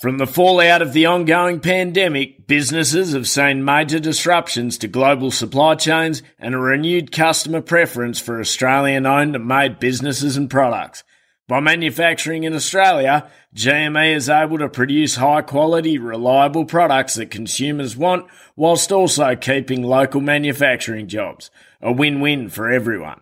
From the fallout of the ongoing pandemic, businesses have seen major disruptions to global supply chains and a renewed customer preference for Australian owned and made businesses and products. By manufacturing in Australia, GME is able to produce high quality, reliable products that consumers want whilst also keeping local manufacturing jobs. A win win for everyone.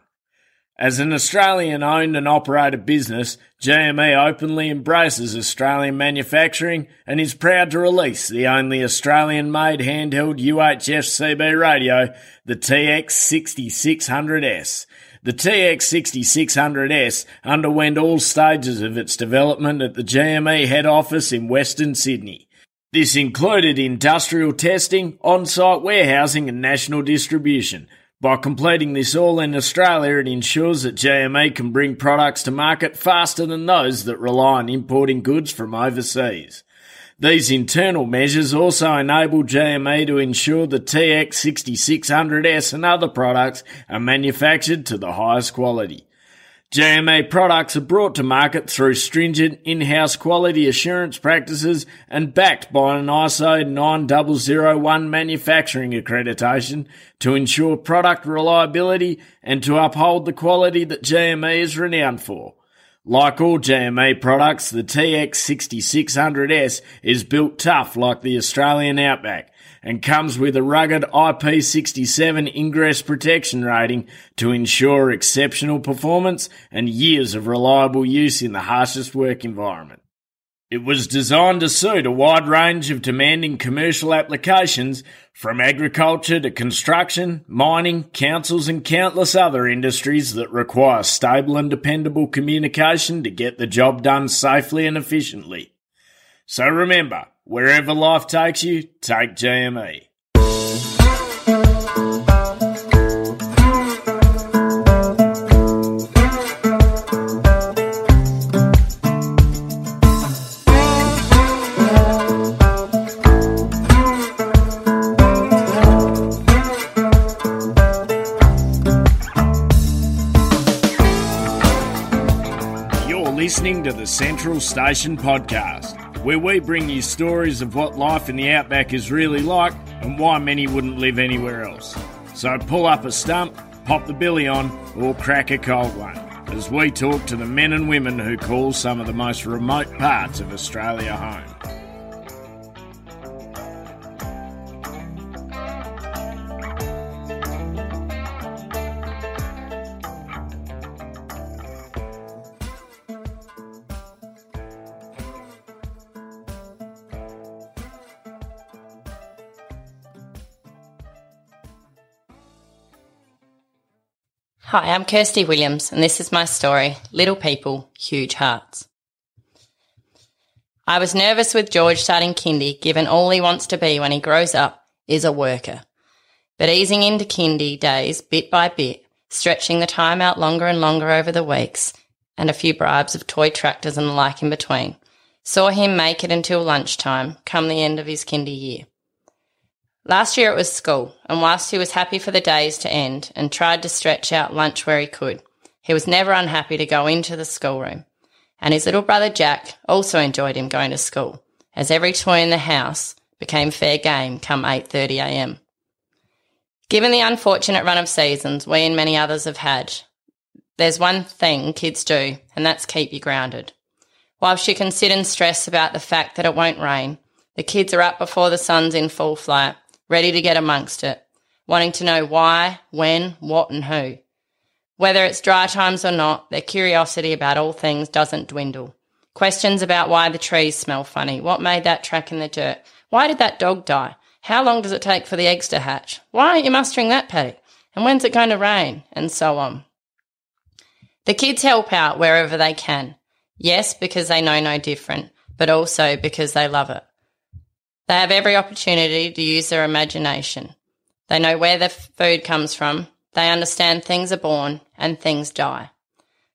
As an Australian owned and operated business, GME openly embraces Australian manufacturing and is proud to release the only Australian made handheld UHF CB radio, the TX6600S. The TX6600S underwent all stages of its development at the GME head office in Western Sydney. This included industrial testing, on site warehousing, and national distribution. By completing this all in Australia, it ensures that GME can bring products to market faster than those that rely on importing goods from overseas. These internal measures also enable GME to ensure the TX6600S and other products are manufactured to the highest quality. GME products are brought to market through stringent in-house quality assurance practices and backed by an ISO 9001 manufacturing accreditation to ensure product reliability and to uphold the quality that GME is renowned for. Like all GME products, the TX6600S is built tough like the Australian Outback and comes with a rugged IP67 ingress protection rating to ensure exceptional performance and years of reliable use in the harshest work environment. It was designed to suit a wide range of demanding commercial applications from agriculture to construction, mining, councils, and countless other industries that require stable and dependable communication to get the job done safely and efficiently. So remember, wherever life takes you, take GME. You're listening to the Central Station Podcast, where we bring you stories of what life in the outback is really like and why many wouldn't live anywhere else. So pull up a stump, pop the billy on, or crack a cold one as we talk to the men and women who call some of the most remote parts of Australia home. Hi, I'm Kirsty Williams, and this is my story Little People, Huge Hearts. I was nervous with George starting kindy, given all he wants to be when he grows up is a worker. But easing into kindy days, bit by bit, stretching the time out longer and longer over the weeks, and a few bribes of toy tractors and the like in between, saw him make it until lunchtime, come the end of his kindy year. Last year it was school, and whilst he was happy for the days to end and tried to stretch out lunch where he could, he was never unhappy to go into the schoolroom. And his little brother Jack also enjoyed him going to school, as every toy in the house became fair game come 8.30am. Given the unfortunate run of seasons we and many others have had, there's one thing kids do, and that's keep you grounded. Whilst you can sit and stress about the fact that it won't rain, the kids are up before the sun's in full flight ready to get amongst it, wanting to know why, when, what, and who. Whether it's dry times or not, their curiosity about all things doesn't dwindle. Questions about why the trees smell funny, what made that track in the dirt, why did that dog die, how long does it take for the eggs to hatch, why aren't you mustering that paddock, and when's it going to rain, and so on. The kids help out wherever they can. Yes, because they know no different, but also because they love it. They have every opportunity to use their imagination. They know where their food comes from. They understand things are born and things die.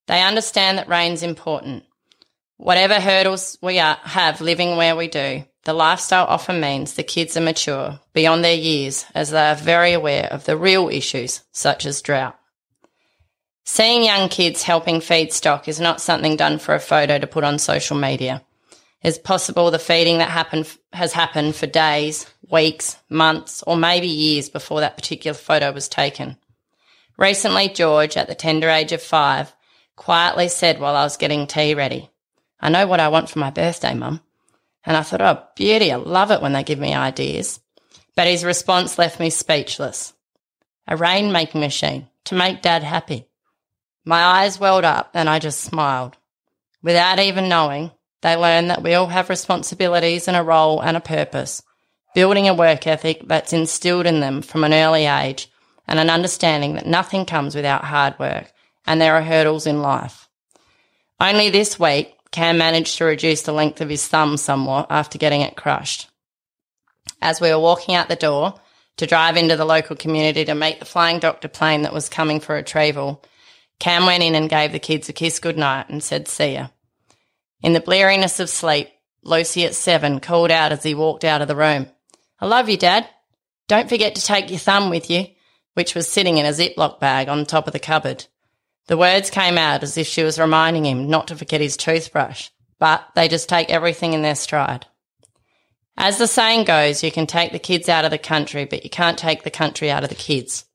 They understand that rain's important. Whatever hurdles we are, have living where we do, the lifestyle often means the kids are mature beyond their years as they are very aware of the real issues such as drought. Seeing young kids helping feed stock is not something done for a photo to put on social media. It's possible the feeding that happened has happened for days, weeks, months, or maybe years before that particular photo was taken. Recently, George, at the tender age of five, quietly said while I was getting tea ready, I know what I want for my birthday, Mum. And I thought, oh, beauty, I love it when they give me ideas. But his response left me speechless. A rainmaking machine to make Dad happy. My eyes welled up and I just smiled. Without even knowing, they learn that we all have responsibilities and a role and a purpose, building a work ethic that's instilled in them from an early age and an understanding that nothing comes without hard work and there are hurdles in life. Only this week, Cam managed to reduce the length of his thumb somewhat after getting it crushed. As we were walking out the door to drive into the local community to meet the flying doctor plane that was coming for retrieval, Cam went in and gave the kids a kiss goodnight and said, see ya. In the bleariness of sleep, Lucy at seven called out as he walked out of the room. I love you, Dad. Don't forget to take your thumb with you, which was sitting in a Ziploc bag on top of the cupboard. The words came out as if she was reminding him not to forget his toothbrush, but they just take everything in their stride. As the saying goes, you can take the kids out of the country, but you can't take the country out of the kids.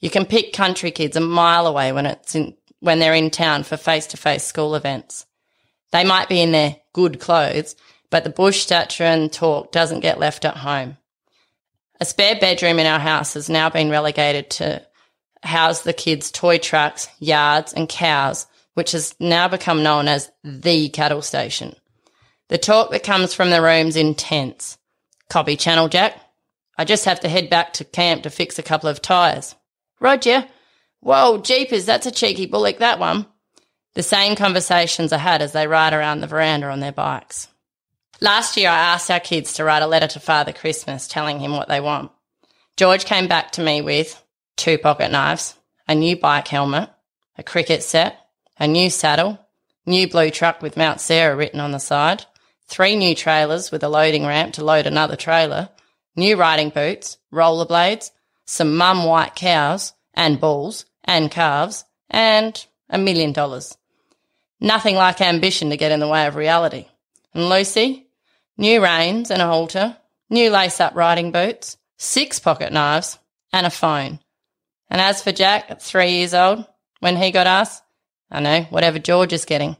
You can pick country kids a mile away when it's in, when they're in town for face to face school events. They might be in their good clothes, but the bush stature and talk doesn't get left at home. A spare bedroom in our house has now been relegated to house the kids' toy trucks, yards, and cows, which has now become known as the cattle station. The talk that comes from the room's intense. Copy Channel Jack. I just have to head back to camp to fix a couple of tyres. Roger. Whoa, jeepers, that's a cheeky bullock, that one. The same conversations are had as they ride around the veranda on their bikes. Last year, I asked our kids to write a letter to Father Christmas telling him what they want. George came back to me with, two pocket knives, a new bike helmet, a cricket set, a new saddle, new blue truck with Mount Sarah written on the side, three new trailers with a loading ramp to load another trailer, new riding boots, rollerblades, some mum white cows and bulls and calves, and a million dollars. Nothing like ambition to get in the way of reality. And Lucy, new reins and a halter, new lace up riding boots, six pocket knives, and a phone. And as for Jack, at three years old, when he got us, I know, whatever George is getting.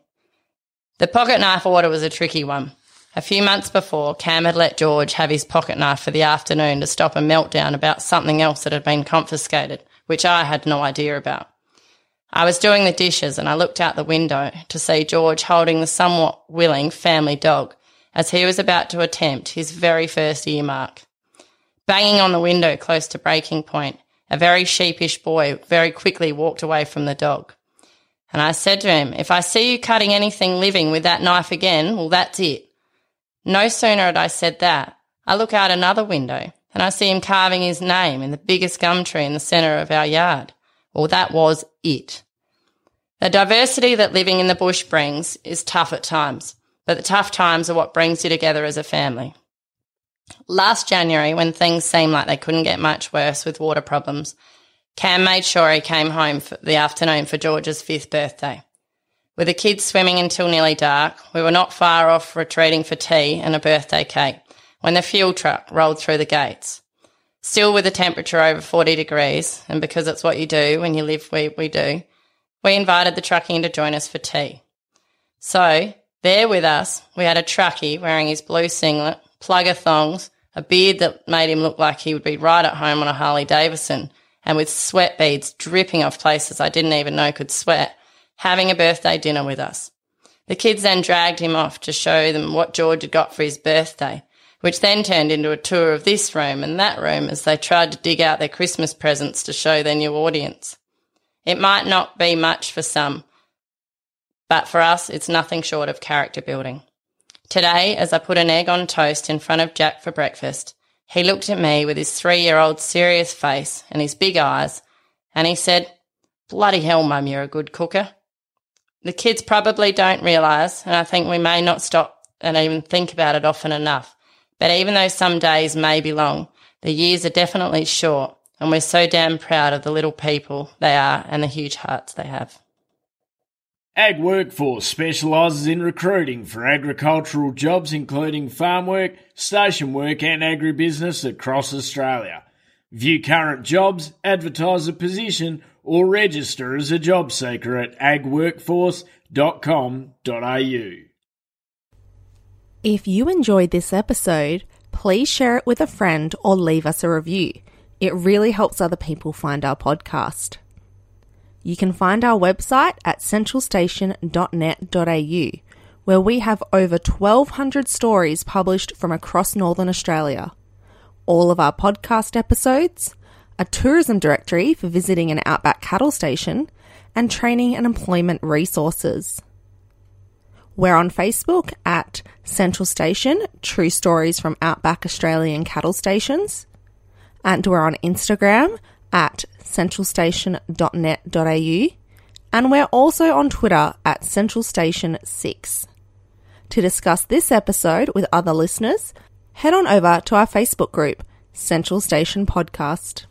The pocket knife order was a tricky one. A few months before, Cam had let George have his pocket knife for the afternoon to stop a meltdown about something else that had been confiscated, which I had no idea about. I was doing the dishes and I looked out the window to see George holding the somewhat willing family dog as he was about to attempt his very first earmark. Banging on the window close to breaking point, a very sheepish boy very quickly walked away from the dog. And I said to him, If I see you cutting anything living with that knife again, well, that's it. No sooner had I said that, I look out another window and I see him carving his name in the biggest gum tree in the centre of our yard. Well, that was it. The diversity that living in the bush brings is tough at times, but the tough times are what brings you together as a family. Last January, when things seemed like they couldn't get much worse with water problems, Cam made sure he came home for the afternoon for George's fifth birthday. With the kids swimming until nearly dark, we were not far off retreating for tea and a birthday cake when the fuel truck rolled through the gates. Still with a temperature over 40 degrees, and because it's what you do when you live where we do, we invited the truckie in to join us for tea. So, there with us, we had a truckie wearing his blue singlet, plugger thongs, a beard that made him look like he would be right at home on a Harley Davidson, and with sweat beads dripping off places I didn't even know could sweat, having a birthday dinner with us. The kids then dragged him off to show them what George had got for his birthday, which then turned into a tour of this room and that room as they tried to dig out their Christmas presents to show their new audience. It might not be much for some, but for us, it's nothing short of character building. Today, as I put an egg on toast in front of Jack for breakfast, he looked at me with his three year old serious face and his big eyes, and he said, Bloody hell, Mum, you're a good cooker. The kids probably don't realise, and I think we may not stop and even think about it often enough. But even though some days may be long, the years are definitely short, and we're so damn proud of the little people they are and the huge hearts they have. Ag Workforce specialises in recruiting for agricultural jobs including farm work, station work and agribusiness across Australia. View current jobs, advertise a position or register as a job seeker at agworkforce.com.au. If you enjoyed this episode, please share it with a friend or leave us a review. It really helps other people find our podcast. You can find our website at centralstation.net.au, where we have over 1,200 stories published from across Northern Australia. All of our podcast episodes, a tourism directory for visiting an outback cattle station, and training and employment resources. We're on Facebook at Central Station, True Stories from Outback Australian Cattle Stations. And we're on Instagram at centralstation.net.au, and we're also on Twitter at centralstation6. To discuss this episode with other listeners, head on over to our Facebook group, Central Station Podcast.